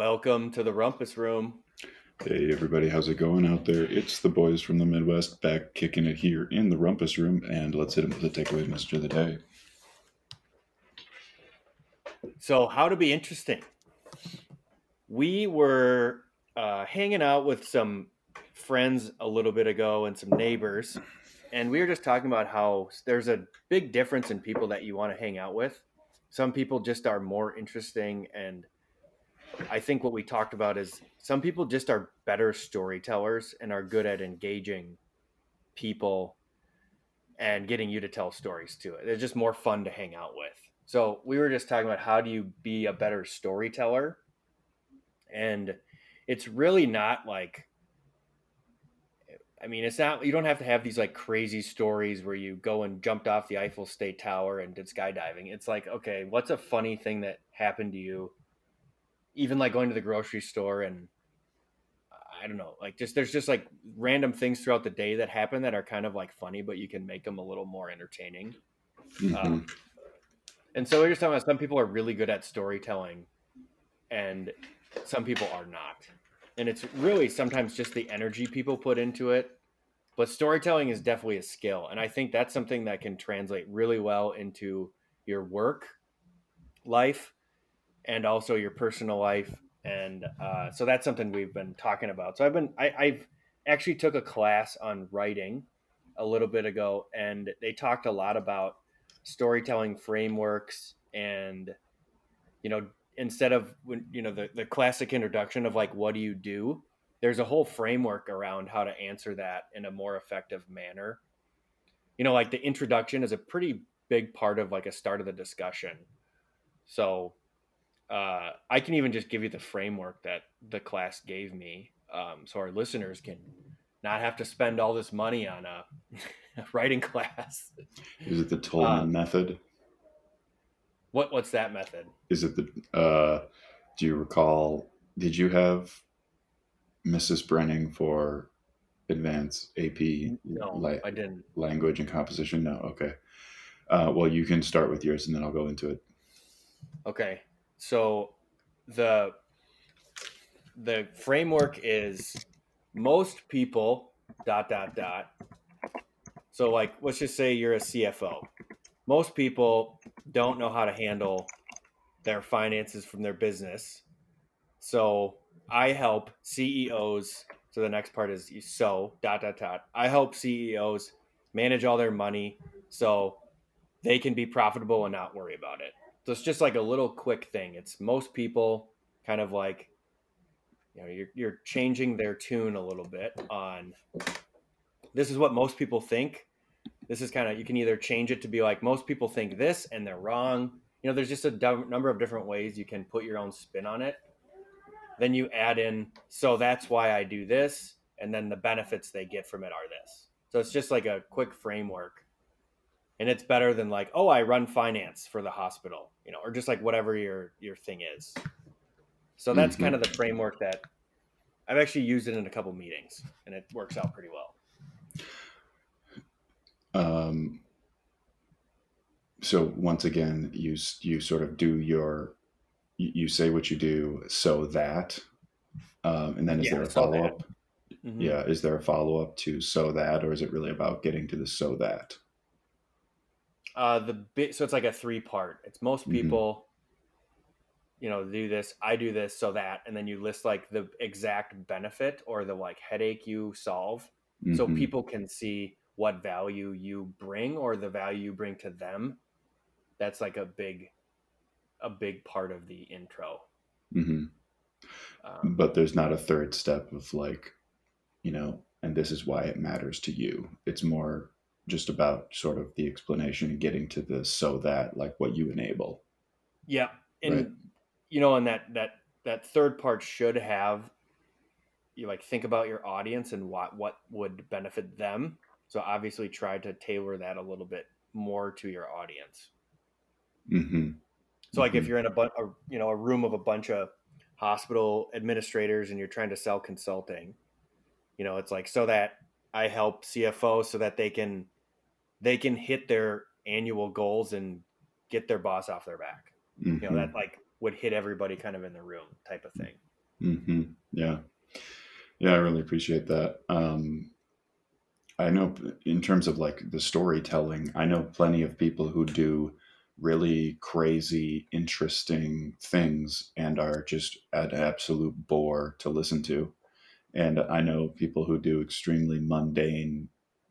Welcome to the Rumpus Room. Hey everybody, how's it going out there? It's the boys from the Midwest back kicking it here in the Rumpus Room, and let's hit them with the takeaway message of the day. So, how to be interesting? We were uh, hanging out with some friends a little bit ago and some neighbors, and we were just talking about how there's a big difference in people that you want to hang out with. Some people just are more interesting, and I think what we talked about is some people just are better storytellers and are good at engaging people and getting you to tell stories to it. They're just more fun to hang out with. So we were just talking about how do you be a better storyteller? And it's really not like I mean, it's not you don't have to have these like crazy stories where you go and jumped off the Eiffel State Tower and did skydiving. It's like, okay, what's a funny thing that happened to you? Even like going to the grocery store and I don't know, like just there's just like random things throughout the day that happen that are kind of like funny, but you can make them a little more entertaining. Mhm. Um, and so we're just talking about some people are really good at storytelling, and some people are not. And it's really sometimes just the energy people put into it. But storytelling is definitely a skill, and I think that's something that can translate really well into your work life and also your personal life. And uh, so that's something we've been talking about. So I've been I, I've actually took a class on writing a little bit ago, and they talked a lot about storytelling frameworks and you know instead of when you know the, the classic introduction of like what do you do there's a whole framework around how to answer that in a more effective manner you know like the introduction is a pretty big part of like a start of the discussion so uh, i can even just give you the framework that the class gave me um, so our listeners can not have to spend all this money on a writing class Is it the Toulmin Uh, method? what what's that method Is it the? Uh, do you recall? Did you have Mrs. Brenning for advanced AP no li- i didn't language and composition? No. Okay. Uh, well, you can start with yours, and then I'll go into it. Okay. So the the framework is most people dot dot dot. So like let's just say you're a CFO. Most people don't know how to handle their finances from their business. So I help CEOs. So the next part is so dot dot dot. I help CEOs manage all their money so they can be profitable and not worry about it. So it's just like a little quick thing. It's most people kind of like, you know, you're, you're changing their tune a little bit on this is what most people think. This is kind of, you can either change it to be like, most people think this and they're wrong. You know, there's just a number of different ways you can put your own spin on it. Then you add in, so that's why I do this. And then the benefits they get from it are this. So it's just like a quick framework and it's better than like oh i run finance for the hospital you know or just like whatever your your thing is so that's Mhm. kind of the framework that i've actually used it in a couple meetings and it works out pretty well Um, so once again, you you sort of do your you, say what you do so that, um, and then is Yeah, there a so follow up? Mhm. Yeah, is there a follow up to so that, or is it really about getting to the so that? Uh the bit so it's like a three part it's most Mhm. people you know do this i do this so that and then you list like the exact benefit or the like headache you solve so Mhm. people can see what value you bring or the value you bring to them that's like a big a big part of the intro Mhm. um, But there's not a third step of like, you know, and this is why it matters to you. It's more just about sort of the explanation and getting to the so that, like what you enable. yeah and Right. you know and that that that third part should have you like think about your audience and what what would benefit them so obviously try to tailor that a little bit more to your audience hmm So like if Mhm. you're in a, bu- a you know a room of a bunch of hospital administrators and you're trying to sell consulting, you know, it's like so that I help CFO so that they can they can hit their annual goals and get their boss off their back. You know, that like would hit everybody kind of in the room type of thing. Mm-hmm. Yeah. Yeah, I really appreciate that. Um, I know in terms of like the storytelling, I know plenty of people who do really crazy, interesting things and are just an absolute bore to listen to. And I know people who do extremely mundane,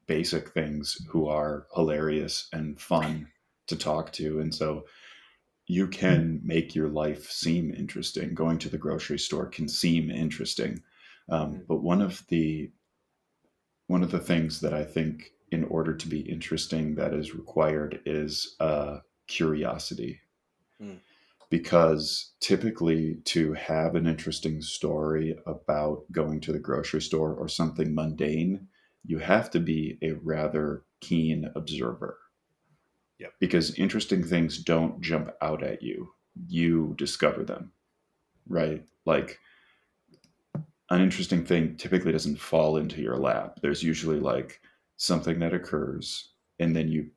basic things who are hilarious and fun to talk to. And so you can make your life seem interesting. Going to the grocery store can seem interesting. Um, mm-hmm. but one of the one of the things that I think in order to be interesting that is required is uh, curiosity. Mm. Because typically, to have an interesting story about going to the grocery store or something mundane, you have to be a rather keen observer. Yep. Because interesting things don't jump out at you, you discover them, right? Like, an interesting thing typically doesn't fall into your lap. There's usually like something that occurs, and then you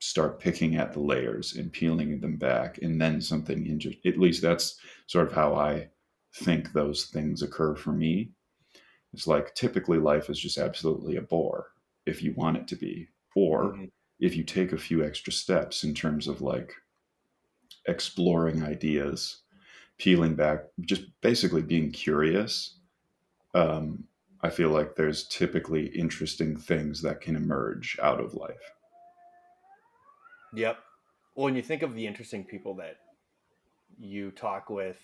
start picking at the layers and peeling them back, and then something injured. At least that's sort of how I think those things occur for me. It's like typically life is just absolutely a bore if you want it to be, or mm-hmm. if you take a few extra steps in terms of like exploring ideas, peeling back, just basically being curious um, I feel like there's typically interesting things that can emerge out of life. Yep. Well, when you think of the interesting people that you talk with,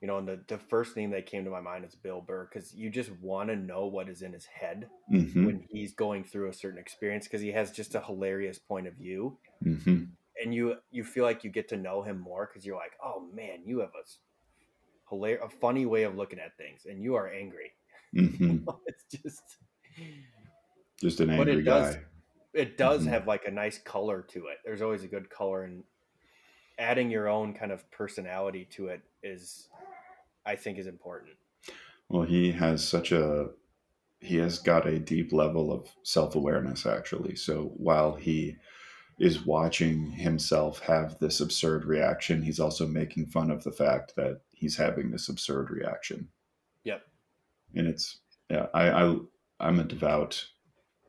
you know, and the, the first thing that came to my mind is Bill Burr, because you just want to know what is in his head mm-hmm. when he's going through a certain experience, because he has just a hilarious point of view. Mm-hmm. And you you feel like you get to know him more because you're like, oh man, you have a hilarious, a funny way of looking at things, and you are angry. Mm-hmm. it's just, just an angry it does, guy. It does mm-hmm. have like a nice color to it. There's always a good color, and adding your own kind of personality to it is, I think, is important. Well, he has such a he has got a deep level of self awareness, actually. So while he is watching himself have this absurd reaction, he's also making fun of the fact that he's having this absurd reaction. Yep. And it's yeah, I, I I'm a devout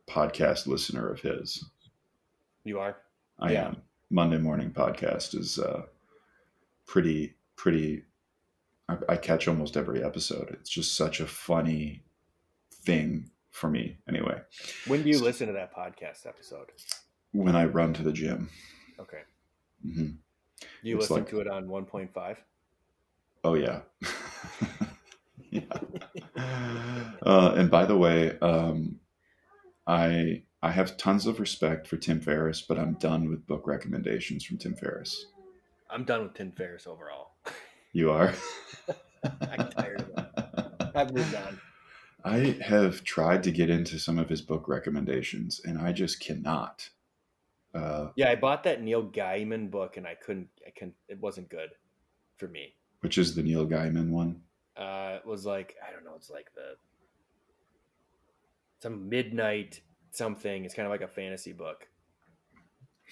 podcast listener of his. You are? I yeah. am. Monday morning podcast is uh pretty pretty I, I catch almost every episode. It's just such a funny thing for me anyway. When do you so, listen to that podcast episode? when I run to the gym. Okay. Mm-hmm. You it's listen like, to it on 1.5? Oh, yeah. yeah. uh, and by the way, um, I I have tons of respect for Tim Ferriss, but I'm done with book recommendations from Tim Ferriss. I'm done with Tim Ferriss overall. You are? I'm tired of that. I've moved on. I have tried to get into some of his book recommendations, and I just cannot. Uh, yeah, I bought that Neil Gaiman book, and I couldn't. I couldn't. It wasn't good for me. Which is the Neil Gaiman one? Uh, it was like I don't know. It's like the some midnight something. It's kind of like a fantasy book.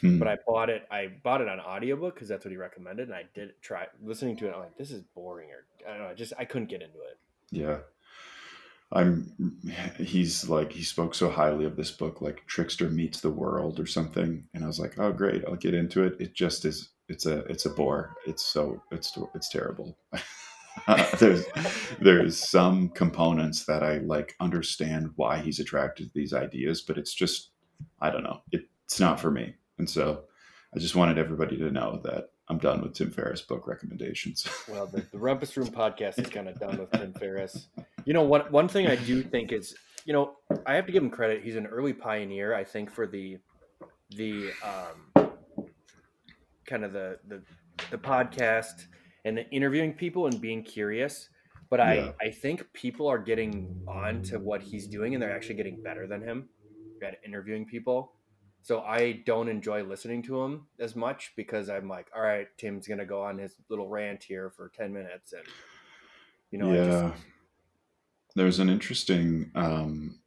Hmm. But I bought it. I bought it on audiobook because that's what he recommended, and I did try listening to it. I'm like, this is boring, or I don't know. I just I couldn't get into it. Yeah, I'm he's like he spoke so highly of this book like Trickster meets the world or something and I was like oh great I'll get into it it just is it's a it's a bore it's so it's it's terrible there's there's some components that I like understand why he's attracted to these ideas but it's just I don't know it, it's not for me and so I just wanted everybody to know that I'm done with Tim Ferriss book recommendations. well, the, the Rumpus Room podcast is kind of done with Tim Ferriss. You know, one one thing I do think is, you know, I have to give him credit. He's an early pioneer, I think, for the the um, kind of the the the podcast and the interviewing people and being curious. But I yeah. I think people are getting on to what he's doing, and they're actually getting better than him at interviewing people. So I don't enjoy listening to him as much because I'm like, all right, Tim's gonna go on his little rant here for ten minutes, and you know, yeah. Just... There's an interesting um,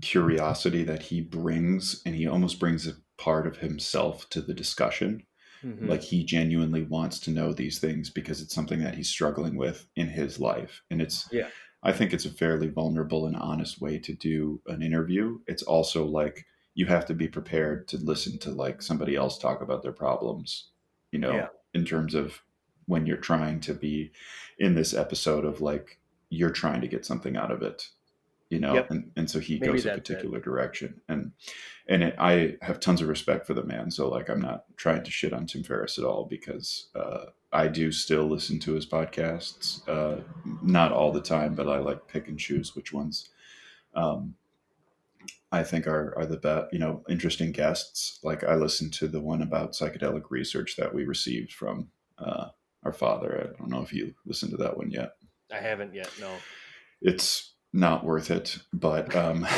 curiosity that he brings, and he almost brings a part of himself to the discussion. Mm-hmm. Like he genuinely wants to know these things because it's something that he's struggling with in his life. And it's, yeah, I think it's a fairly vulnerable and honest way to do an interview. It's also like you have to be prepared to listen to like somebody else talk about their problems, you know, yeah. in terms of when you're trying to be in this episode of like you're trying to get something out of it you know yep. and, and so he Maybe goes a particular it. direction and and it, i have tons of respect for the man so like i'm not trying to shit on tim ferriss at all because uh, i do still listen to his podcasts uh, not all the time but i like pick and choose which ones um, i think are, are the best you know interesting guests like i listened to the one about psychedelic research that we received from uh, our father i don't know if you listened to that one yet i haven't yet no it's not worth it. But um,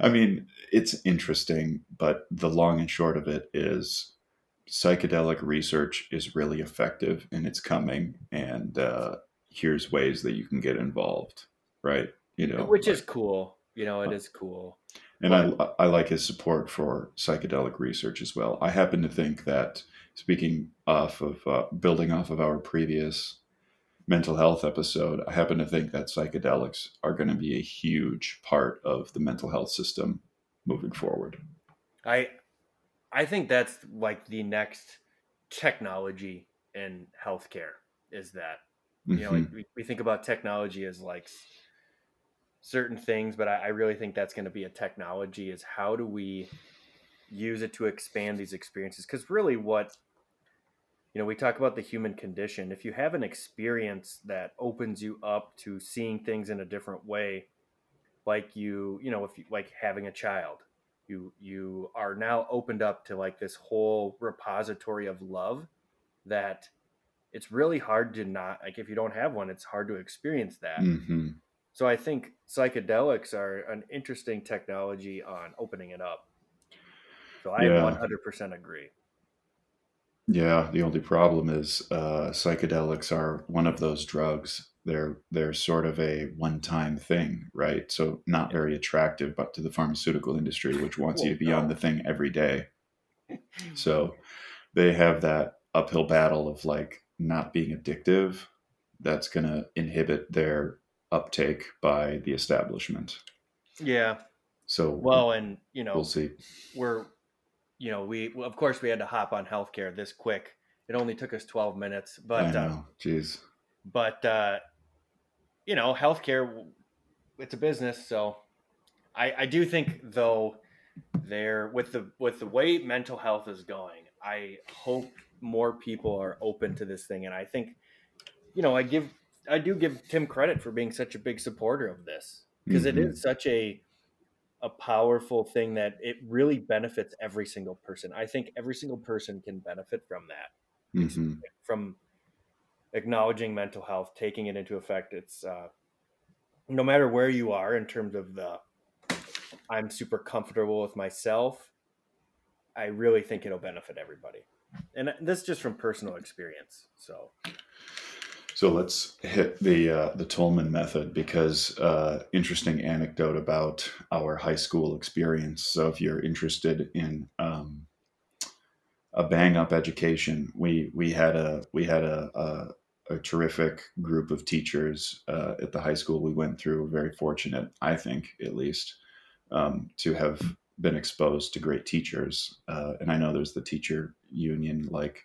I mean, it's interesting, but the long and short of it is psychedelic research is really effective and it's coming. And uh, here's ways that you can get involved, right? You know, which like, is cool. You know, it uh, is cool. And I, I like his support for psychedelic research as well. I happen to think that speaking off of uh, building off of our previous mental health episode, I happen to think that psychedelics are going to be a huge part of the mental health system moving forward. I I think that's like the next technology in healthcare is that you know mm-hmm. we, we think about technology as like certain things but I, I really think that's going to be a technology is how do we use it to expand these experiences because really what you know, we talk about the human condition. If you have an experience that opens you up to seeing things in a different way, like you, you know, if you like having a child, you you are now opened up to like this whole repository of love that it's really hard to not like if you don't have one, it's hard to experience that. Mm-hmm. So I think psychedelics are an interesting technology on opening it up. So I yeah. 100% agree. Yeah, the only problem is uh, psychedelics are one of those drugs. They're they're sort of a one-time thing, right? So not very attractive, but to the pharmaceutical industry, which wants well, you to be no. on the thing every day. So they have that uphill battle of like not being addictive. That's going to inhibit their uptake by the establishment. Yeah. So well, and you know, we'll see. We're you know, we of course we had to hop on healthcare this quick. It only took us 12 minutes, but uh, jeez. but uh, you know, healthcare it's a business, so I, I do think though there with the with the way mental health is going, I hope more people are open to this thing, and I think you know I give I do give Tim credit for being such a big supporter of this because mm-hmm. such a a powerful thing that it really benefits every single person. I think every single person can benefit from that. Mm-hmm. From acknowledging mental health, taking it into effect. It's uh, no matter where you are in terms of the I'm super comfortable with myself. I really think it'll benefit everybody. And this just from personal experience. So so let's hit the uh, the Toulmin method because uh, interesting anecdote about our high school experience. So if you're interested in um, a bang up education, we we had a we had a, a, a terrific group of teachers uh, at the high school we went through. Very fortunate, I think, at least, um, to have been exposed to great teachers. Uh, and I know there's the teacher union like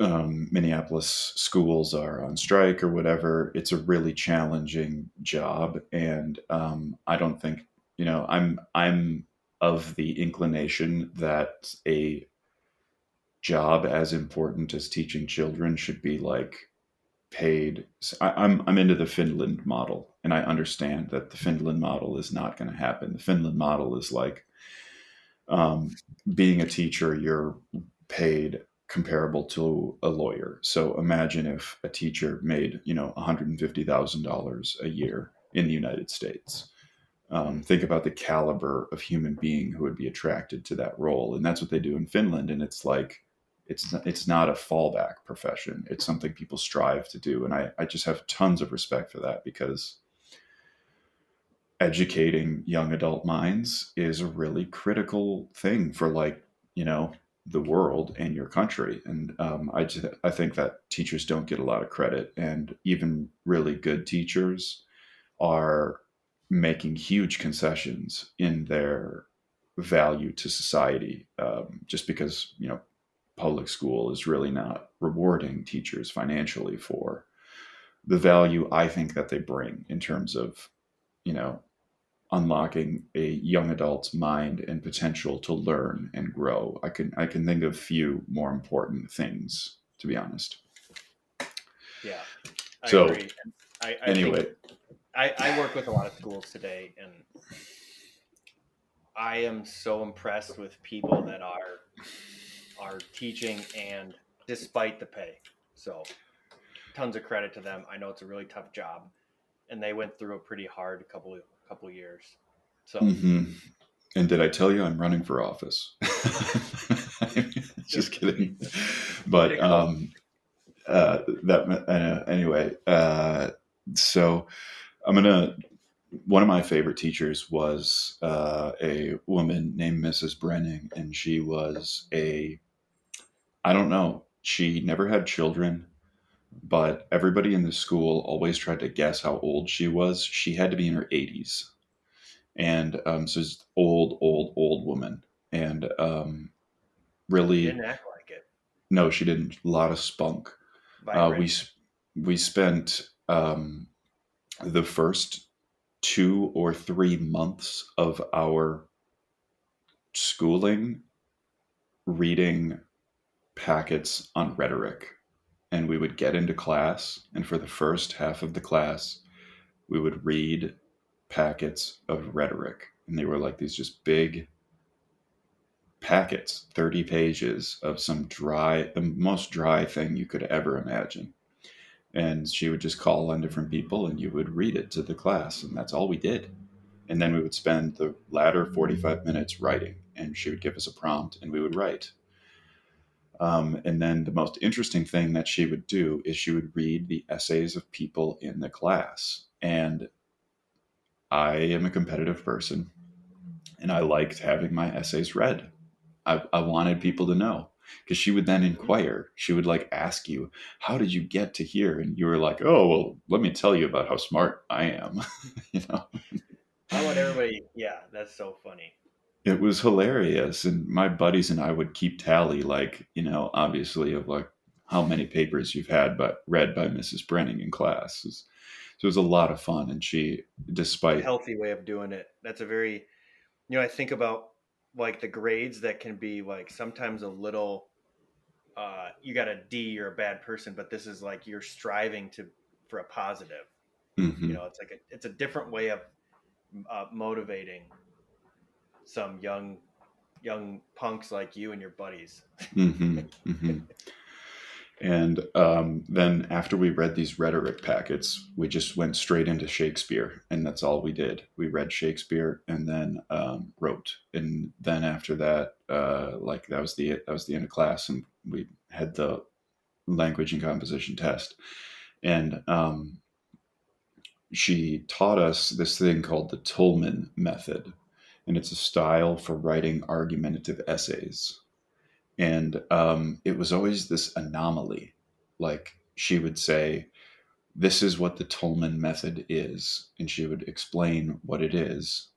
um, Minneapolis schools are on strike or whatever, it's a really challenging job, and um, I don't think you know I'm I'm of the inclination that a job as important as teaching children should be like paid. I, I'm I'm into the Finland model, and I understand that the Finland model is not going to happen. The Finland model is like um, being a teacher, you're paid comparable to a lawyer. So imagine if a teacher made, you know, $150,000 a year in the United States. Um, think about the caliber of human being who would be attracted to that role, and that's what they do in Finland. And it's like, it's not, it's not a fallback profession. It's something people strive to do, and I I just have tons of respect for that because educating young adult minds is a really critical thing for like you know the world and your country. And um, I, just, I think that teachers don't get a lot of credit. And even really good teachers are making huge concessions in their value to society um, just because you know public school is really not rewarding teachers financially for the value i think that they bring in terms of you know unlocking a young adult's mind and potential to learn and grow i can i can think of few more important things to be honest yeah I so I, I, anyway I, I work with a lot of schools today and I am so impressed with people that are are teaching and despite the pay. So tons of credit to them. I know it's a really tough job and they went through a pretty hard couple of couple years. So mm-hmm. and did I tell you I'm running for office? Just kidding. But um uh that uh, anyway, uh so I'm gonna one of my favorite teachers was uh, a woman named Mrs. Brenning, and she was a, I don't know, she never had children, but everybody in the school always tried to guess how old she was. She had to be in her 80s. And um, so this old, old, old woman. And um, really. Didn't act like it. No, she didn't. A lot of spunk. Uh, we, we spent um, the first two or three months of our schooling reading packets on rhetoric. And we would get into class, and for the first half of the class, we would read packets of rhetoric. And they were like these just big packets, 30 pages of some dry, the most dry thing you could ever imagine. And she would just call on different people and you would read it to the class and that's all we did. And then we would spend the latter 45 minutes writing and she would give us a prompt and we would write um, and then the most interesting thing that she would do is she would read the essays of people in the class and i am a competitive person and i liked having my essays read I, I wanted people to know because she would then inquire. She would like ask you, "How did you get to here?" And you were like, "Oh, well, let me tell you about how smart I am." you know. I want everybody. Yeah, that's so funny. It was hilarious, and my buddies and I would keep tally, like you know, obviously of like how many papers you've had, but read by Mrs. Brenning in class. So it was a lot of fun, and she, despite a healthy way of doing it, that's a very, you know, I think about like the grades that can be like sometimes a little uh, you got a D, you're a bad person, but this is like you're striving to for a positive. Mm-hmm. You know, it's like a, it's a different way of uh, motivating some young young punks like you and your buddies. mm-hmm. Mm-hmm. And um, then after we read these rhetoric packets, we just went straight into Shakespeare, and that's all we did. We read Shakespeare and then um, wrote, and then after that, uh, like that was the that was the end of class, and we had the language and composition test, and um, she taught us this thing called the Toulmin method, and it's a style for writing argumentative essays and um, it was always this anomaly. Like she would say, "This is what the Toulmin method is," and she would explain what it is,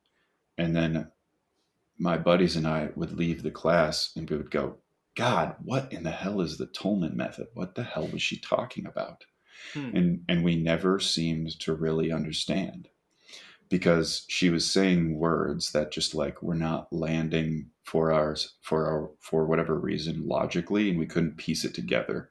and then my buddies and I would leave the class and we would go, "God, what in the hell is the Toulmin method? What the hell was she talking about?" Hmm. And and we never seemed to really understand because she was saying words that just like were not landing for ours for our for whatever reason logically and we couldn't piece it together.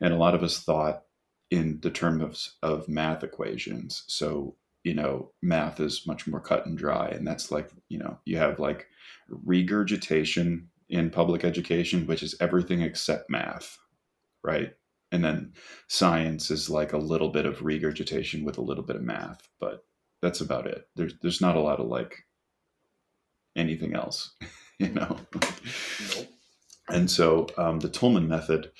And a lot of us thought in the terms of, of math equations. So you know math is much more cut and dry and that's like you know you have like regurgitation in public education which is everything except math right? And then science is like a little bit of regurgitation with a little bit of math but that's about it. There's there's not a lot of like anything else, you know. Nope. And so um, the Toulmin method,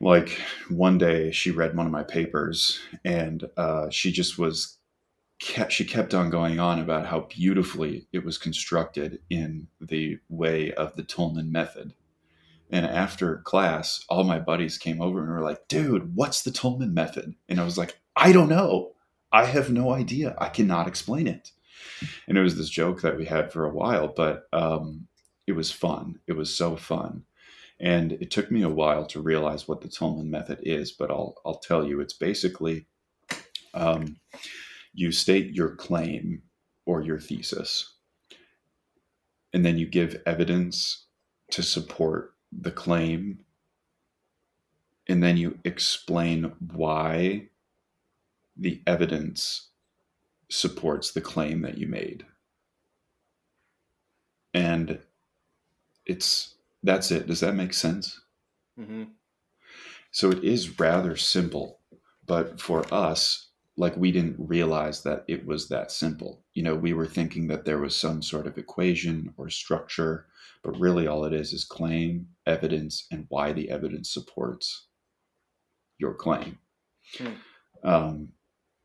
like one day she read one of my papers and uh, she just was kept, she kept on going on about how beautifully it was constructed in the way of the Toulmin method. And after class, all my buddies came over and were like, dude, what's the Toulmin method? And I was like, I don't know. I have no idea. I cannot explain it. And it was this joke that we had for a while, but um, it was fun. It was so fun. And it took me a while to realize what the Toulmin method is, but I'll, I'll tell you, it's basically um, you state your claim or your thesis, and then you give evidence to support the claim, and then you explain why the evidence supports the claim that you made. And it's that's it. Does that make sense? Mm-hmm. So it is rather simple, but for us, like we didn't realize that it was that simple. You know, we were thinking that there was some sort of equation or structure, but really all it is is claim, evidence, and why the evidence supports your claim. Hmm. Um,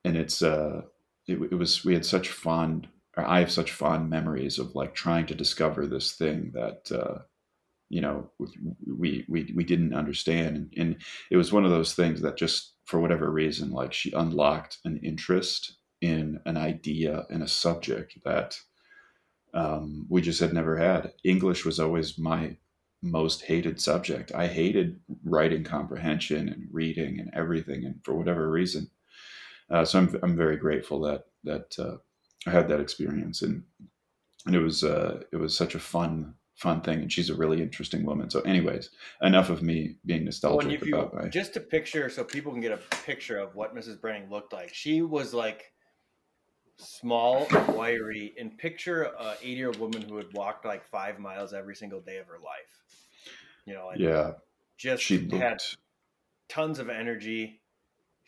and it's uh, it, it was we had such fond, or I have such fond memories of like trying to discover this thing that uh, you know we we we didn't understand, and, it was one of those things that just for whatever reason, like she unlocked an interest in an idea and a subject that um, we just had never had. English was always my most hated subject. I hated writing comprehension and reading and everything, and for whatever reason. Uh, so I'm I'm very grateful that that uh, I had that experience, and and it was uh, it was such a fun fun thing, and she's a really interesting woman. So, anyways, enough of me being nostalgic well, about you, my... Just a picture, so people can get a picture of what Mrs. Branning looked like. She was like small, wiry, and picture a 80 year old woman who had walked like five miles every single day of her life. You know, yeah, just she looked... had tons of energy.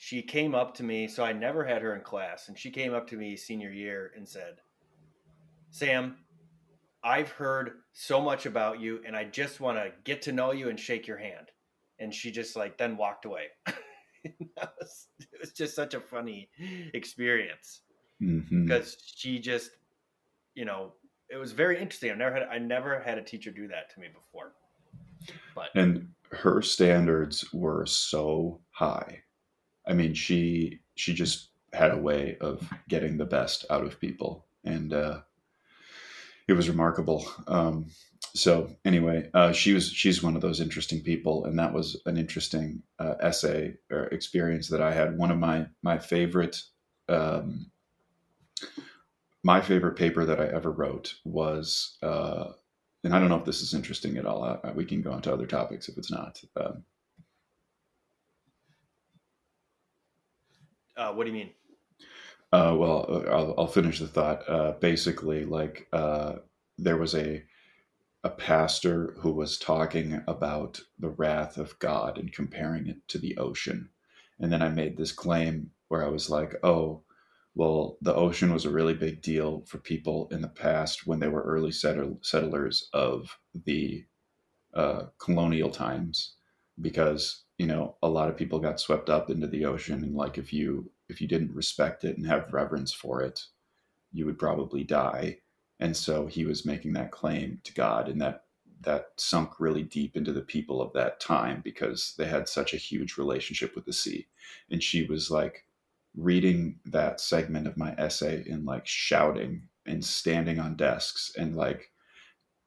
She came up to me, so I never had her in class, and she came up to me senior year and said, "Sam, I've heard so much about you and I just want to get to know you and shake your hand. And she just like then walked away. was, it was just such a funny experience mm-hmm. because she just, you know, it was very interesting. I never had I never had a teacher do that to me before. But and her standards were so high. I mean, she she just had a way of getting the best out of people, and uh, it was remarkable. Um, so anyway, uh, she was she's one of those interesting people, and that was an interesting uh, essay or experience that I had. One of my my favorite um, my favorite paper that I ever wrote was, uh, and I don't know if this is interesting at all. Uh, we can go on to other topics if it's not. Um, uh, what do you mean? Uh, well, I'll, I'll, finish the thought. Uh, basically, like uh, there was a a pastor who was talking about the wrath of God and comparing it to the ocean, and then I made this claim where I was like, "Oh, well, the ocean was a really big deal for people in the past when they were early settlers of the uh, colonial times, because you know a lot of people got swept up into the ocean, and like if you if you didn't respect it and have reverence for it, you would probably die. And so he was making that claim to God, and that that sunk really deep into the people of that time because they had such a huge relationship with the sea. And she was like reading that segment of my essay and like shouting and standing on desks and like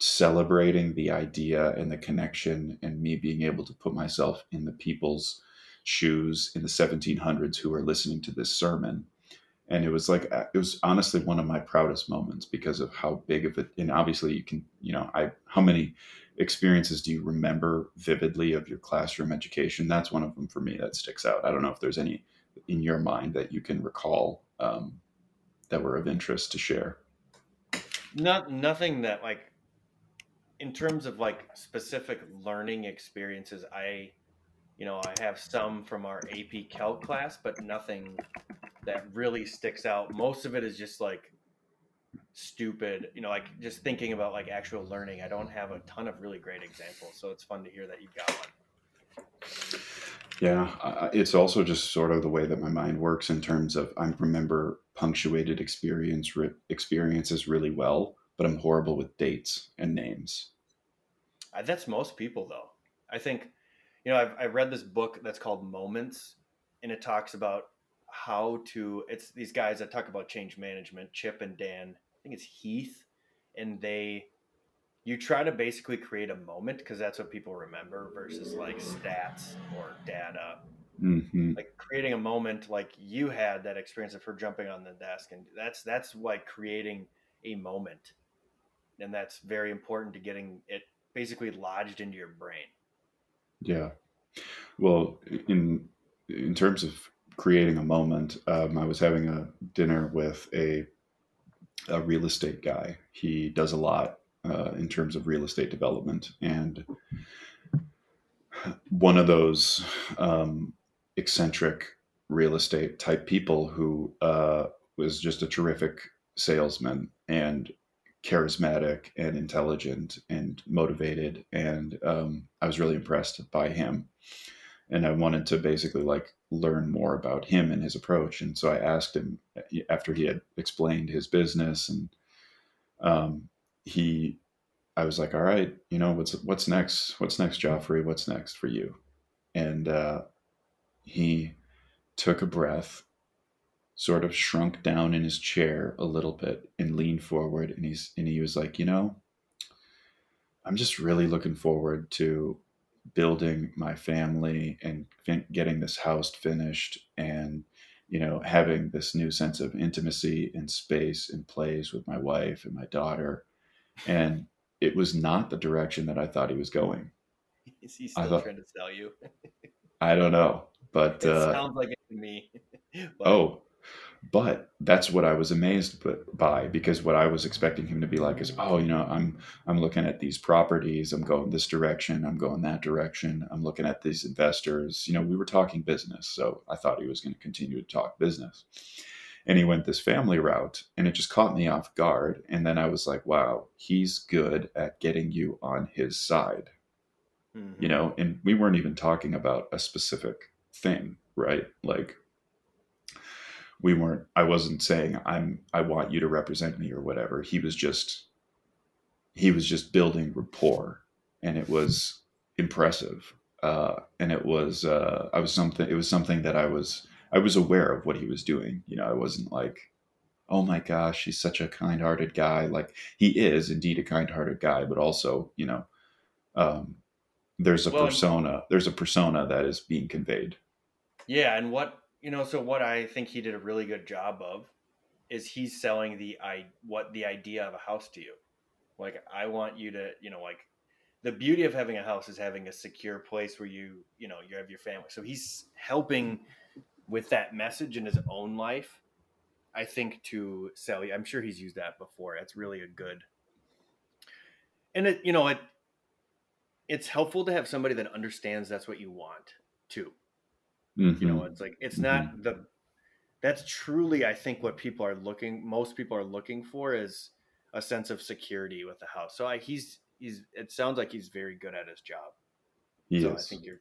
celebrating the idea and the connection and me being able to put myself in the people's shoes in the 1700s who are listening to this sermon. And it was like uh, it was honestly one of my proudest moments because of how big of it and obviously you can you know i how many experiences do you remember vividly of your classroom education? That's one of them for me that sticks out. I don't know if there's any in your mind that you can recall um, that were of interest to share. Not nothing that like in terms of like specific learning experiences i you know, I have some from our AP Calc class, but nothing that really sticks out. Most of it is just like stupid, you know, like just thinking about like actual learning. I don't have a ton of really great examples, so it's fun to hear that you've got one. Yeah, it's also just sort of the way that my mind works in terms of I remember punctuated experience experiences really well, but I'm horrible with dates and names. That's most people, though. I think, you know, I've, I read this book that's called Moments, and it talks about how to. It's these guys that talk about change management, Chip and Dan. I think it's Heath, and they. You try to basically create a moment because that's what people remember versus like stats or data. Mm-hmm. Like creating a moment like you had that experience of her jumping on the desk, and that's that's like creating a moment, and that's very important to getting it basically lodged into your brain. Yeah. Well, in in terms of creating a moment, um, I was having a dinner with a a real estate guy. He does a lot uh, in terms of real estate development, and one of those um, eccentric real estate type people who uh, was just a terrific salesman and charismatic and intelligent and motivated and um, i was really impressed by him. And i wanted to basically like learn more about him and his approach and so i asked him after he had explained his business and um, he i was like all right you know what's what's next? What's next joffrey? What's next for you? And uh, he took a breath sort of shrunk down in his chair a little bit and leaned forward and he's and he was like you know i'm just really looking forward to building my family and fin- getting this house finished and you know having this new sense of intimacy and space and place with my wife and my daughter. And it was not the direction that i thought he was going. Is he still thought, trying to sell you? I don't know but it uh, sounds like it to me. But, oh but that's what I was amazed by because what I was expecting him to be like is, oh, you know, I'm I'm looking at these properties, I'm going this direction, I'm going that direction, I'm looking at these investors. You know, we were talking business, so I thought he was going to continue to talk business. And he went this family route, and it just caught me off guard. And then I was like, wow, he's good at getting you on his side. Mm-hmm. You know, and we weren't even talking about a specific thing, right? Like we weren't i wasn't saying i'm i want you to represent me or whatever. He was just he was just building rapport and it was impressive. Uh, and it was uh, i was something it was something that i was i was aware of what he was doing. You know i wasn't like oh my gosh he's such a kind-hearted guy. Like he is indeed a kind-hearted guy but also you know um, there's a well, persona there's a persona that is being conveyed. Yeah and what you know, so what I think he did a really good job of is he's selling the i what the idea of a house to you. Like I want you to, you know, like the beauty of having a house is having a secure place where you, you know, you have your family. So he's helping with that message in his own life. I think to sell. I'm sure he's used that before. That's really a good. And it, you know, it it's helpful to have somebody that understands that's what you want too. Mm-hmm. You know, it's like it's mm-hmm. not the that's truly I think what people are looking most people are looking for is a sense of security with the house. So I, he's he's it sounds like he's very good at his job. He so. I think you're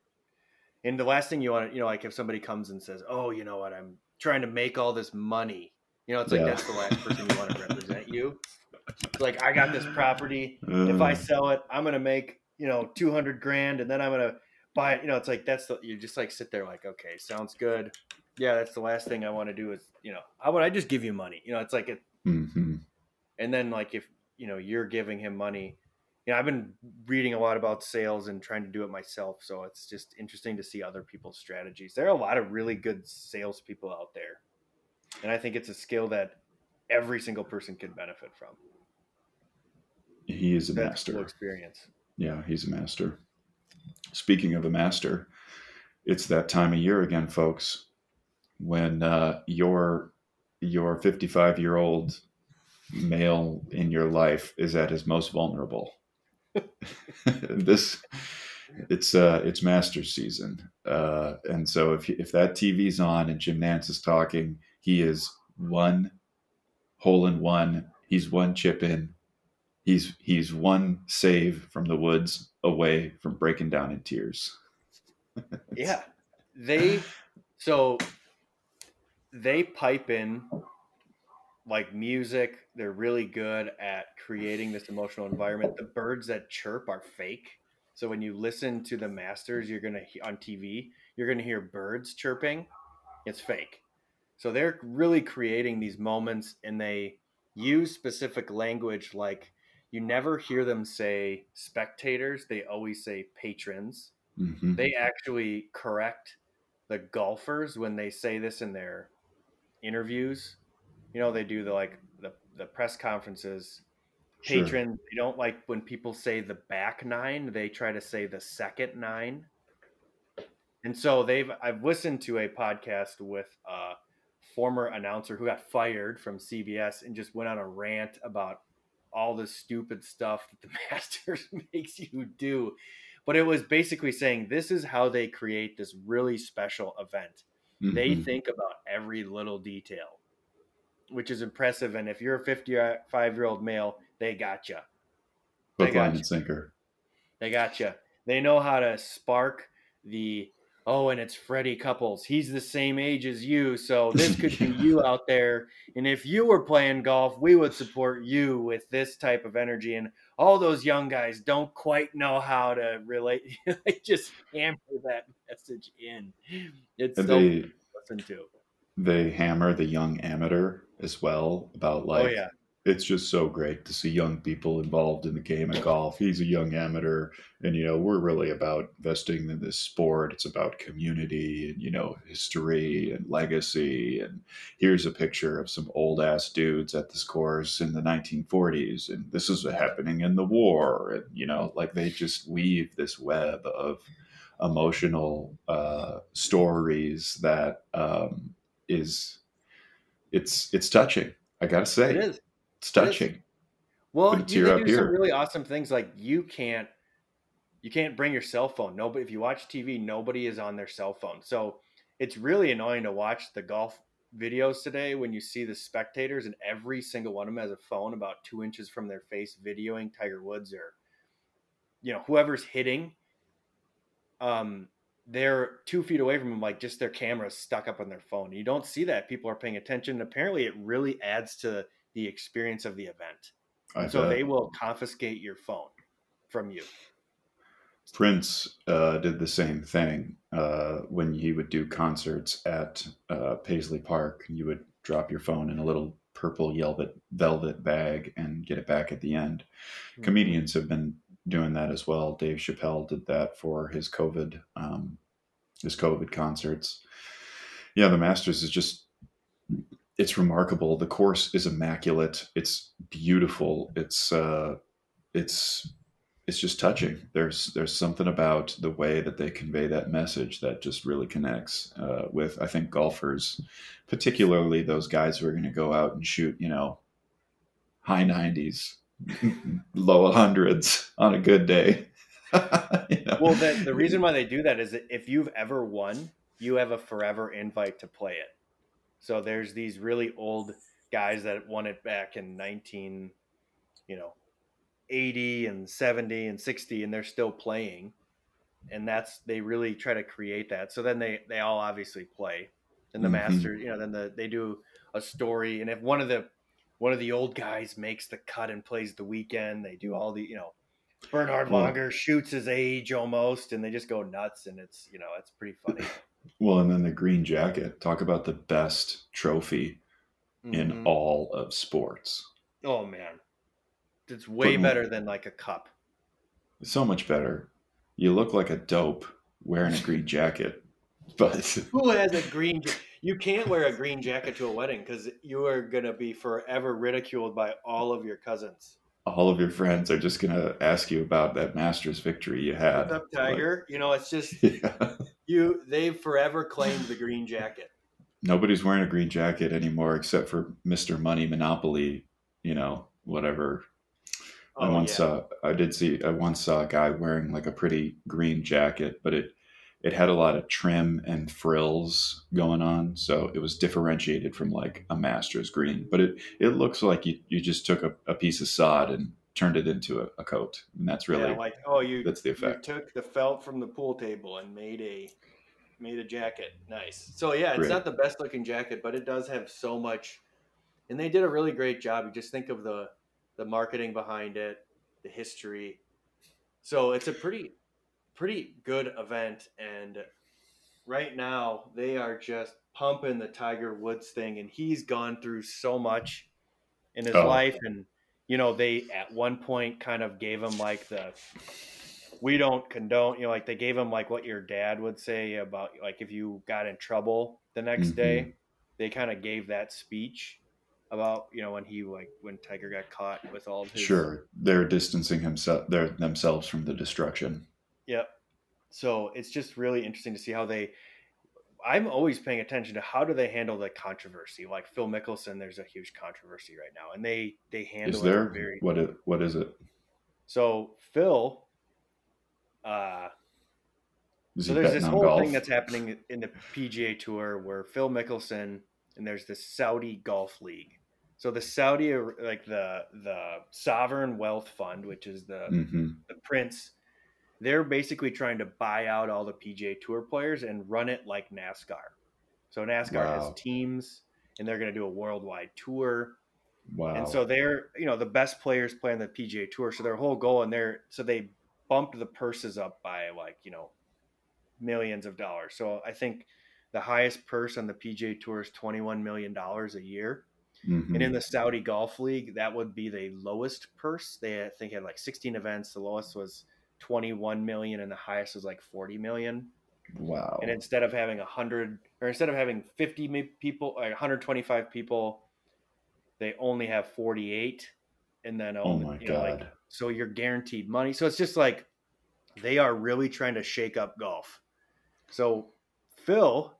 and the last thing you want to, you know, like if somebody comes and says, "Oh, you know what? I'm trying to make all this money." You know, it's like yeah. that's the last person you want to represent you. It's like I got this property. Uh, if I sell it, I'm going to make, you know, 200 grand and then I'm going to but you know, it's like that's the you just like sit there like, okay, sounds good. Yeah, that's the last thing I want to do is you know, how would I just give you money? You know, it's like it. Mm-hmm. And then like if you know you're giving him money, you know, I've been reading a lot about sales and trying to do it myself, so it's just interesting to see other people's strategies. There are a lot of really good salespeople out there, and I think it's a skill that every single person can benefit from. He is a That's master. Experience. Yeah, he's a master. Speaking of the master, it's that time of year again, folks, when uh, your your 55 year old male in your life is at his most vulnerable. this it's uh it's master season uh and so if if that tv's on and jim nantz is talking he is one hole in one he's one chip in he's he's one save from the woods away from breaking down in tears. yeah. They so they pipe in like music. They're really good at creating this emotional environment. The birds that chirp are fake. So when you listen to the Masters, you're gonna on TV, you're gonna hear birds chirping. It's fake. So they're really creating these moments, and they use specific language like you never hear them say spectators they always say patrons mm-hmm. they actually correct the golfers when they say this in their interviews you know they do the like the, the press conferences sure. patrons they don't like when people say the back nine they try to say the second nine and so they've i've listened to a podcast with a former announcer who got fired from cbs and just went on a rant about all the stupid stuff that the masters makes you do. But it was basically saying this is how they create this really special event. Mm-hmm. they think about every little detail which is impressive and if you're a 55 year old male they got you they got you. sinker. They got you they know how to spark the oh, and it's Freddie Couples. He's the same age as you, so this could be you out there. And if you were playing golf, we would support you with this type of energy. And all those young guys don't quite know how to relate. they just hammer that message in. It's and so they, listen to. They hammer the young amateur as well about oh, like oh, yeah it's just so great to see young people involved in the game of golf. He's a young amateur, and you know we're really about investing in this sport. It's about community and you know history and legacy. And here's a picture of some old ass dudes at this course in the 1940s, and this is happening in the war. And you know, like they just weave this web of emotional uh, stories that um, is it's it's touching. I gotta say, it is it's touching. Well, you can do some really awesome things like you can't you can't bring your cell phone. Nobody if you watch TV, nobody is on their cell phone. So it's really annoying to watch the golf videos today when you see the spectators and every single one of them has a phone about two inches from their face videoing Tiger Woods or you know whoever's hitting. Um, they're two feet away from them, like just their camera stuck up on their phone. You don't see that. People are paying attention. Apparently, it really adds to the experience of the event. I so bet. they will confiscate your phone from you. Prince uh, did the same thing uh, when he would do concerts at uh, Paisley Park. You would drop your phone in a little purple velvet velvet bag and get it back at the end. Mm-hmm. Comedians have been doing that as well. Dave Chappelle did that for his COVID um, his COVID concerts. Yeah, the Masters is just it's remarkable. The course is immaculate. It's beautiful. It's uh, it's it's just touching. There's there's something about the way that they convey that message that just really connects uh, with I think golfers, particularly those guys who are going to go out and shoot you know high nineties, low hundreds on a good day. you know? Well, the, the reason why they do that is that if you've ever won, you have a forever invite to play it. So there's these really old guys that won it back in 19, you know, 80 and 70 and 60 and they're still playing. And that's they really try to create that. So then they they all obviously play. And the mm-hmm. master, you know, then the they do a story and if one of the one of the old guys makes the cut and plays the weekend, they do all the, you know, Bernhard Langer shoots his age almost and they just go nuts and it's, you know, it's pretty funny. Well, and then the green jacket. Talk about the best trophy mm-hmm. in all of sports. Oh man, it's way but better than like a cup. So much better. You look like a dope wearing a green jacket. But who has a green? You can't wear a green jacket to a wedding because you are gonna be forever ridiculed by all of your cousins all of your friends are just going to ask you about that Masters victory you had. What's up, Tiger? Like, you know, it's just yeah. You. They've forever claimed the green jacket. Nobody's wearing a green jacket anymore except for Mister Money Monopoly. You know, whatever. Oh, I once yeah. saw. I did see. I once saw a guy wearing like a pretty green jacket, but it it had a lot of trim and frills going on so it was differentiated from like a master's green but it it looks like you, you just took a, a piece of sod and turned it into a, a coat and that's really yeah, like oh you that's the effect you took the felt from the pool table and made a made a jacket nice so yeah it's Great. not the best looking jacket but it does have so much and they did a really great job. You just think of the the marketing behind it, the history. So it's a pretty pretty good event, and right now they are just pumping the Tiger Woods thing, and he's gone through so much in his oh. life, and you know they at one point kind of gave him like the we don't condone you know like they gave him like what your dad would say about like if you got in trouble the next mm-hmm. day they kind of gave that speech about you know when he like when tiger got caught with all his sure. They're distancing himself they're themselves from the destruction. Yep. So it's just really interesting to see how they i'm always paying attention to how do they handle the controversy like phil mickelson there's a huge controversy right now and they they handle is there very what it, what is it so phil uh, so there's this whole golf? thing that's happening in the PGA Tour where Phil Mickelson and there's the Saudi Golf League. So the Saudi, like the the sovereign wealth fund, which is the mm-hmm. the prince, they're basically trying to buy out all the PGA Tour players and run it like NASCAR. So NASCAR wow. has teams, and they're going to do a worldwide tour. Wow! And so they're you know the best players play on the PGA Tour. So their whole goal, and they're so they bumped the purses up by like you know millions of dollars. So I think the highest purse on the PGA Tour is twenty one million dollars a year. Mm-hmm. And in the Saudi Golf League, that would be the lowest purse. They I think had like 16 events. The lowest was 21 million, and the highest was like 40 million. Wow! And instead of having 100, or instead of having 50 people, like 125 people, they only have 48. And then oh my god! Know, like, so you're guaranteed money. So it's just like they are really trying to shake up golf. So Phil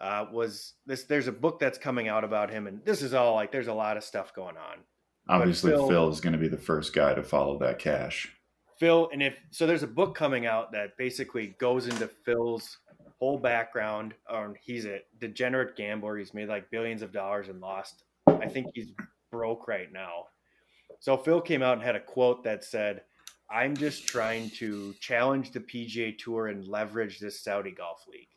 uh, was this. There's a book that's coming out about him, and this is all like there's a lot of stuff going on. Obviously, Phil, Phil is going to be the first guy to follow that cash. Phil, and if so, there's a book coming out that basically goes into Phil's whole background. Um, he's a degenerate gambler. He's made like billions of dollars and lost. I think he's broke right now. So Phil came out and had a quote that said, I'm just trying to challenge the PGA Tour and leverage this Saudi Golf League.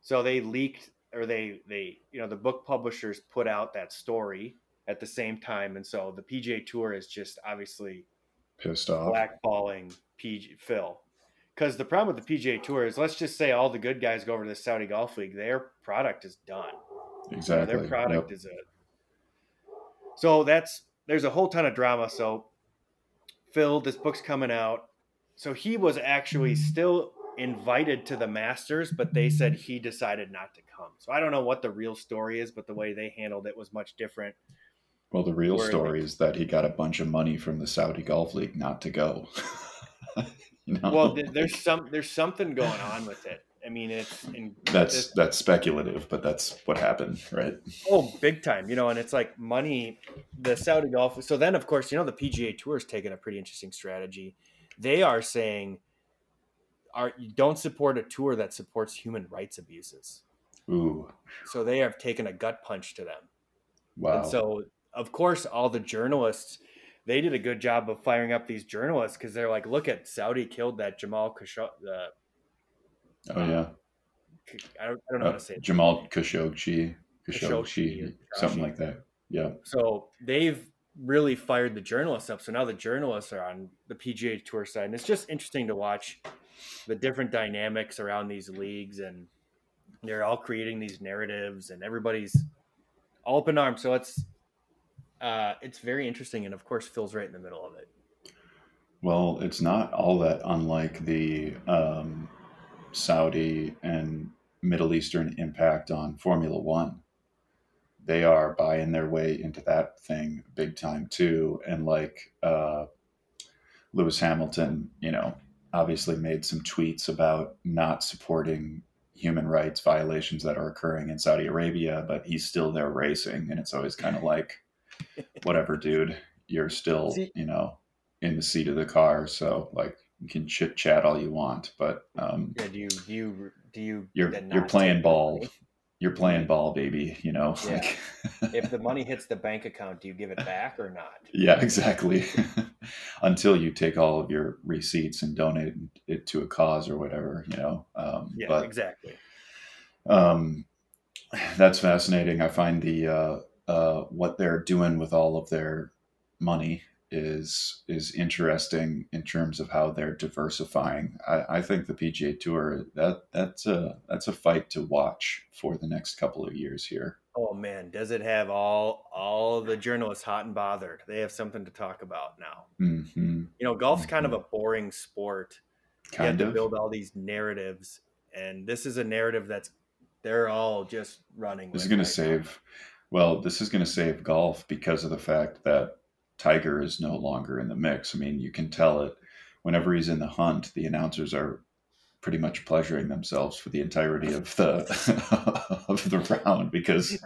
So they leaked or they they you know the book publishers put out that story at the same time and so the PGA Tour is just obviously pissed off blackballing PG Phil. Cuz the problem with the PGA Tour is let's just say all the good guys go over to the Saudi Golf League, their product is done. Exactly. You know, their product yep. is it. So that's there's a whole ton of drama. So Phil, this book's coming out. So he was actually still invited to the Masters, but they said he decided not to come. So I don't know what the real story is, but the way they handled it was much different. Well, the real story is that he got a bunch of money from the Saudi Golf League not to go. you know? Well, there's some there's something going on with it. I mean, it's that's that's speculative, but that's what happened, right? Oh, big time, you know. And it's like money. The Saudi Golf. So then, of course, you know, the PGA Tour is taking a pretty interesting strategy. They are saying, "Are you don't support a tour that supports human rights abuses." Ooh. So they have taken a gut punch to them. Wow. And so, of course, all the journalists they did a good job of firing up these journalists because they're like, "Look at Saudi killed that Jamal Khashoggi." Uh, Oh yeah. I don't, I don't know uh, how to say it. Jamal Khashoggi, Khashoggi, something like that. Yeah. So they've really fired the journalists up. So now the journalists are on the PGA Tour side, and it's just interesting to watch the different dynamics around these leagues, and they're all creating these narratives, and everybody's all up in arms. So it's uh, it's very interesting, and of course, Phil's right in the middle of it. Well, it's not all that unlike the um, Saudi and Middle Eastern impact on Formula One. They are buying their way into that thing big time too. And like uh, Lewis Hamilton, you know, obviously made some tweets about not supporting human rights violations that are occurring in Saudi Arabia, but he's still there racing. And it's always kind of like, whatever, dude, you're still, you know, in the seat of the car. So, like, you can chit chat all you want, but um, yeah, do you do you do you you're you're playing ball. You're playing ball, baby. You know, yeah. like, if the money hits the bank account, do you give it back or not? Yeah, exactly. Until you take all of your receipts and donate it to a cause or whatever, you know. Um, yeah, but, exactly. Um, that's fascinating. I find the uh, uh, what they're doing with all of their money is is interesting in terms of how they're diversifying. I, I think the PGA Tour that that's a that's a fight to watch for the next couple of years here. Oh man, does it have all all the journalists hot and bothered? They have something to talk about now. Mm-hmm. You know, golf's kind of a boring sport. Kind you have of. to build all these narratives, and this is a narrative that's they're all just running. This is going to save. now. Well, this is going to save golf because of the fact that Tiger is no longer in the mix. I mean, you can tell it whenever he's in the hunt. The announcers are pretty much pleasuring themselves for the entirety of the of the round because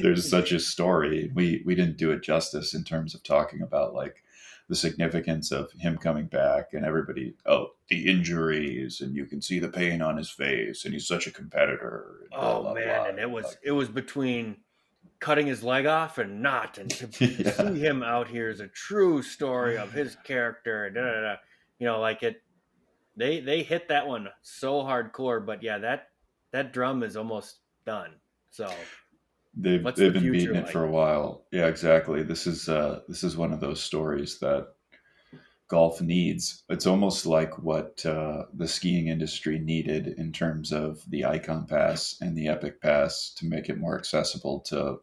there's such a story. We we didn't do it justice in terms of talking about like the significance of him coming back and everybody oh the injuries and you can see the pain on his face and he's such a competitor. Oh blah, man, blah. and it was Like, it was between cutting his leg off and not, and to, Yeah. see him out here is a true story of his character. Da, da, da. You know, like it. They they hit that one so hardcore, but yeah, that that drum is almost done. So They've they've the been beating it for a while. Yeah, exactly. This is uh this is one of those stories that golf needs. It's almost like what uh, the skiing industry needed in terms of the Icon Pass and the Epic Pass to make it more accessible to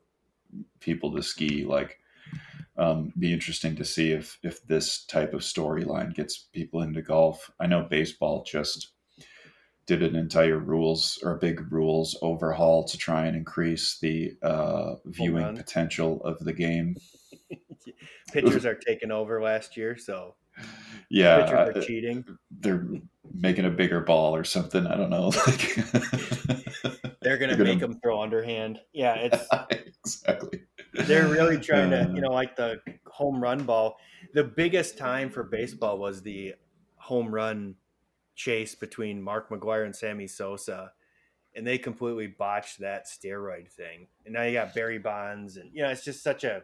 people to ski. Like, um, be interesting to see if if this type of storyline gets people into golf. I know baseball just did an entire rules or a big rules overhaul to try and increase the uh, viewing potential of the game. pitchers are taking over last year, so Yeah, pitchers are uh, cheating. they're making a bigger ball or something. I don't know. Like, They're gonna, gonna- make them throw underhand. Yeah, it's exactly. they're really trying to, Uh, you know, like the home run ball. The biggest time for baseball was the home run chase between Mark McGwire and Sammy Sosa, and they completely botched that steroid thing. And now you got Barry Bonds, and you know, it's just such a.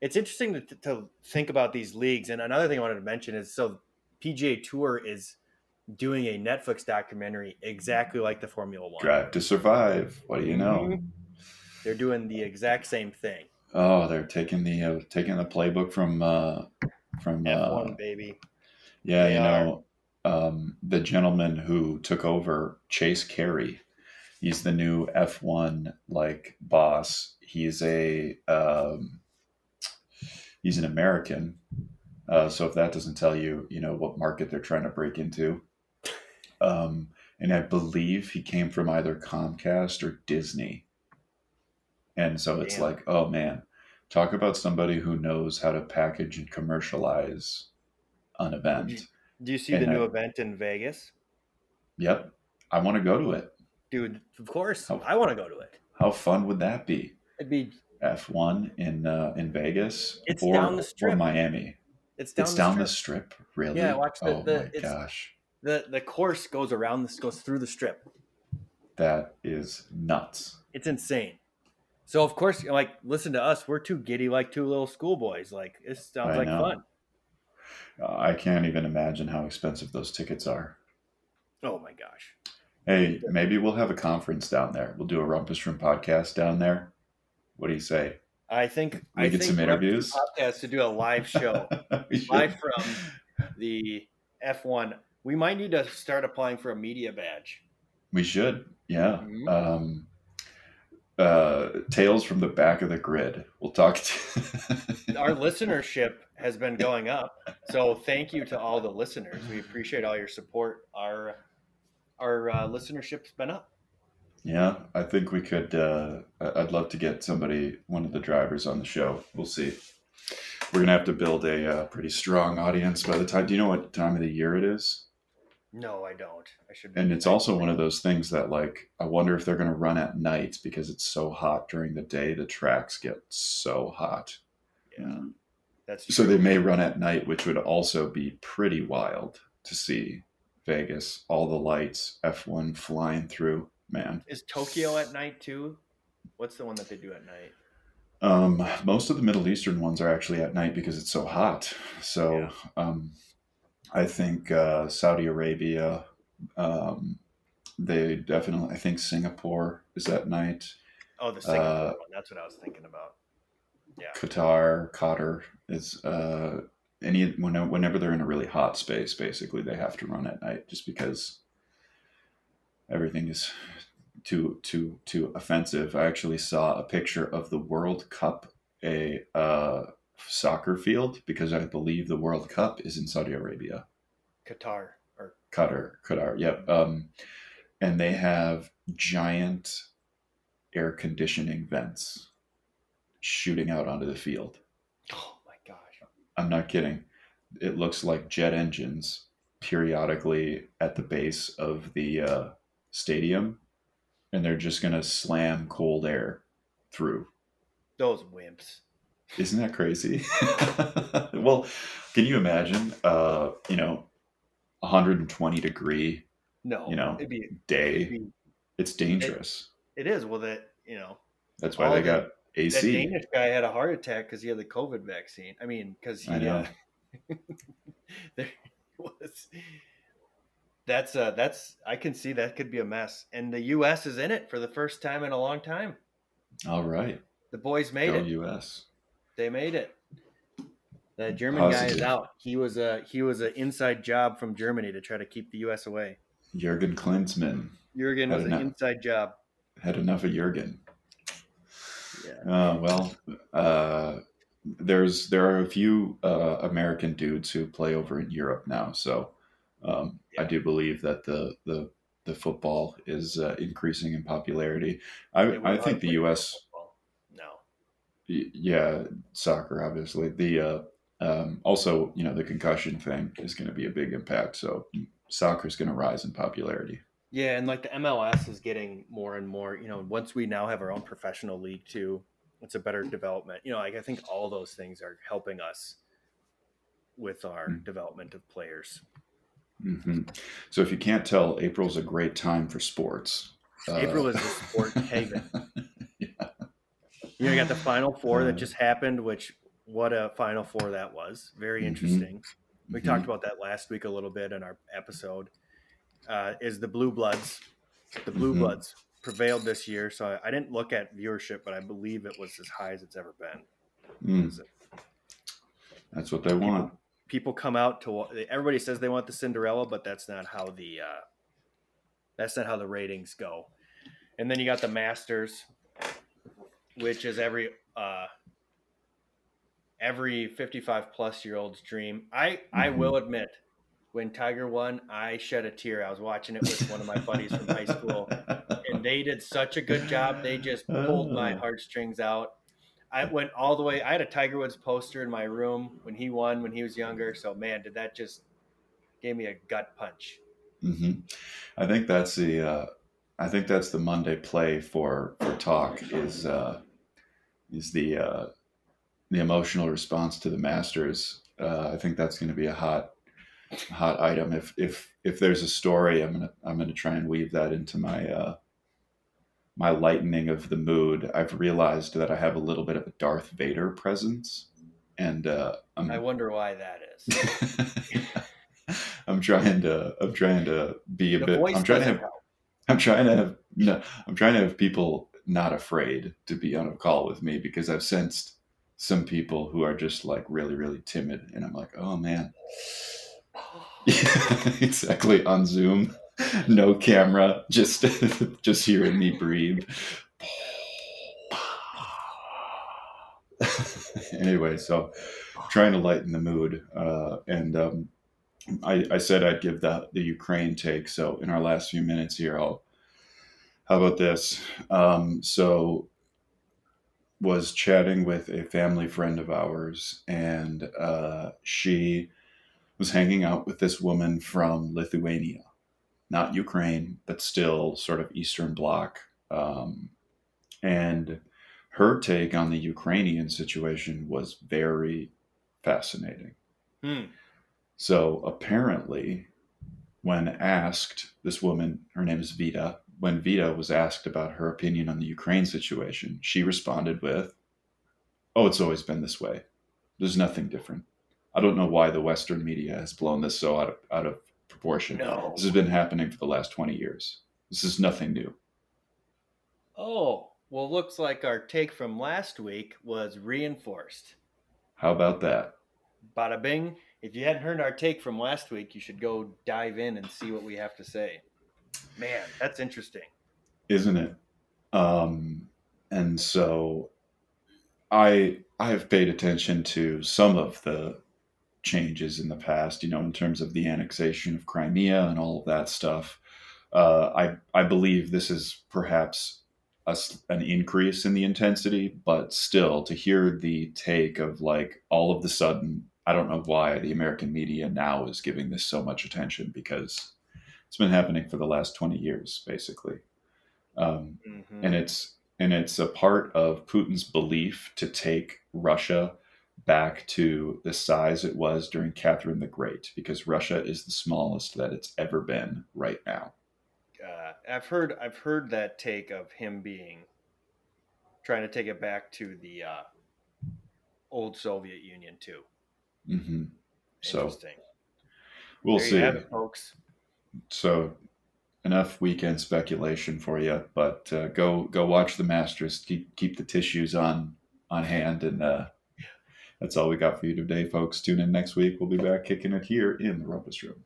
It's interesting to, to think about these leagues. And another thing I wanted to mention is so PGA Tour is doing a Netflix documentary exactly like the Formula One. Drive to survive. What do you know? Mhm. They're doing the exact same thing. Oh, they're taking the uh, taking the playbook from uh, from uh, F1 baby. Yeah, They you are. know, um, the gentleman who took over Chase Carey, he's the new F1 like boss. He's a um, he's an American. Uh, so if that doesn't tell you, you know, what market they're trying to break into. Um, and I believe he came from either Comcast or Disney. And so it's Damn. like, oh man, talk about somebody who knows how to package and commercialize an event. Do you see the And new I- event in Vegas? Yep. I want to go to it. Dude, of course. How- I want to go to it. How fun would that be? It'd be F1 in uh, in Vegas It's or, down the or. Miami? it's down it's the down strip. the strip, really? Yeah, watch the- oh the- my it's- gosh. The the course goes around this goes through the strip. That is nuts. It's insane. So of course, like listen to us. We're too giddy like two little schoolboys. Like it sounds I like know. fun. Uh, I can't even imagine how expensive those tickets are. Oh my gosh. Hey, maybe we'll have a conference down there. We'll do a Rumpus Room podcast down there. What do you say? I think We I get think some we're up to interviews? Podcast to do a live show live from the F1. We might need to start applying for a media badge. We should, yeah. Mhm. Um, uh, tales from the back of the grid. We'll talk. To our listenership has been going up. So thank you to all the listeners. We appreciate all your support. Our our uh, listenership's been up. yeah, I think we could. Uh, I'd love to get somebody, one of the drivers, on the show. We'll see. We're gonna have to build a uh, pretty strong audience by the time. Do you know what time of the year it is? No, I don't. I should. And it's also one of those things that, like, I wonder if they're going to run at night because it's so hot during the day. The tracks get so hot. Yeah, that's So they may run at night, which would also be pretty wild to see Vegas, all the lights, F1 flying through. Man, Is Tokyo at night too? What's the one that they do at night? um, most of the Middle Eastern ones are actually at night because it's so hot. So Yeah. um, I think uh, Saudi Arabia, um, they definitely, I think Singapore is at night. Oh, the Singapore Uh, one. That's what I was thinking about. Yeah. Qatar, Qatar is uh, any when, whenever they're in a really hot space, basically they have to run at night just because everything is too too too offensive. I actually saw a picture of the World Cup, a uh, soccer field, because I believe the World Cup is in Saudi Arabia. Qatar or Qatar, Qatar, yep. Um, and they have giant air conditioning vents shooting out onto the field. oh my gosh, I'm not kidding. It looks like jet engines periodically at the base of the uh, stadium, and they're just going to slam cold air through. those wimps. Isn't that crazy? well, can you imagine, uh, you know, 120 degree No, You know, be, day? be It's dangerous. it is. Well, that you know That's why they the- got that AC. Danish guy had a heart attack because he had the COVID vaccine. I mean, because he I know. uh, there was. That's uh that's I can see that could be a mess, and the U.S. is in it for the first time in a long time. All right. The boys made Go it. US. They made it. The German guy is out. He was a he was an inside job from Germany to try to keep the U.S. away. Jurgen Klinsmann Jurgen I was don't an inside job. had enough of Jurgen. Yeah. Uh, well, uh, there's there are a few uh, American dudes who play over in Europe now, so um, I do believe that the the the football is uh, increasing in popularity. I I think the U.S. football. No. y- yeah soccer obviously the uh, um, also you know the concussion thing is going to be a big impact. So soccer is going to rise in popularity. Yeah, and like the MLS is getting more and more, you know, once we now have our own professional league too, it's a better development. You know, like I think all those things are helping us with our Mm. development of players. hmm So if you can't tell, April's a great time for sports. Uh, April is a sport haven. You know, you got the Final Four that just happened, which what a Final Four that was. Very Mhm. interesting. We Mhm. talked about that last week a little bit in our episode. Uh, is the Blue Bloods? The Blue Mhm. Bloods prevailed this year, so I, I didn't look at viewership, but I believe it was as high as it's ever been. Mm, that's what they want. People come out to everybody says they want the Cinderella, but that's not how the uh, that's not how the ratings go. And then you got the Masters, which is every uh, every 55 plus year old's dream. I I Mhm. will admit, when Tiger won, I shed a tear. I was watching it with one of my buddies from high school, and they did such a good job. They just pulled my Oh. heartstrings out. I went all the way. I had a Tiger Woods poster in my room when he won when he was younger. So man, did that just gave me a gut punch. hmm I think that's the uh, I think that's the Monday play for for talk is uh, is the uh, the emotional response to the Masters. Uh, I think that's going to be a hot hot item. If if if there's a story, I'm gonna I'm gonna try and weave that into my uh, my lightening of the mood. I've realized that I have a little bit of a Darth Vader presence, and uh, I wonder why that is. I'm trying to I'm trying to be a The bit I'm trying to have help. I'm trying to have no I'm trying to have people not afraid to be on a call with me because I've sensed some people who are just like really really timid and I'm like oh man exactly on Zoom no camera just just hearing me breathe anyway so trying to lighten the mood uh, and um, I, I said I'd give the the Ukraine take. So in our last few minutes here, I'll. How about this? Um, so, was chatting with a family friend of ours, and uh, she was hanging out with this woman from Lithuania, not Ukraine, but still sort of Eastern Bloc. Um, and her take on the Ukrainian situation was very fascinating. Hmm. So apparently, when asked, this woman, her name is Vita, when Vita was asked about her opinion on the Ukraine situation, she responded with, Oh, it's always been this way. There's nothing different. I don't know why the Western media has blown this so out of, out of proportion. No. This has been happening for the last 20 years. This is nothing new. Oh, Well, looks like our take from last week was reinforced. How about that? Bada bing. If you hadn't heard our take from last week, you should go dive in and see what we have to say. Man, that's interesting. Isn't it? Um, and so I I have paid attention to some of the changes in the past, you know, in terms of the annexation of Crimea and all of that stuff. Uh, I I believe this is perhaps a, an increase in the intensity, but still to hear the take of like all of the sudden, I don't know why the American media now is giving this so much attention because it's been happening for the last twenty years, basically, um, mm-hmm. and it's and it's a part of Putin's belief to take Russia back to the size it was during Catherine the Great, because Russia is the smallest that it's ever been right now. Uh, I've heard I've heard that take of him being trying to take it back to the uh, old Soviet Union too. Mm-hmm. Interesting. So we'll see, it, folks. So enough weekend speculation for you, but uh, go go watch the Masters. Keep keep the tissues on on hand, and uh, that's all we got for you today, folks. Tune in next week. We'll be back kicking it here in the Rumpus Room.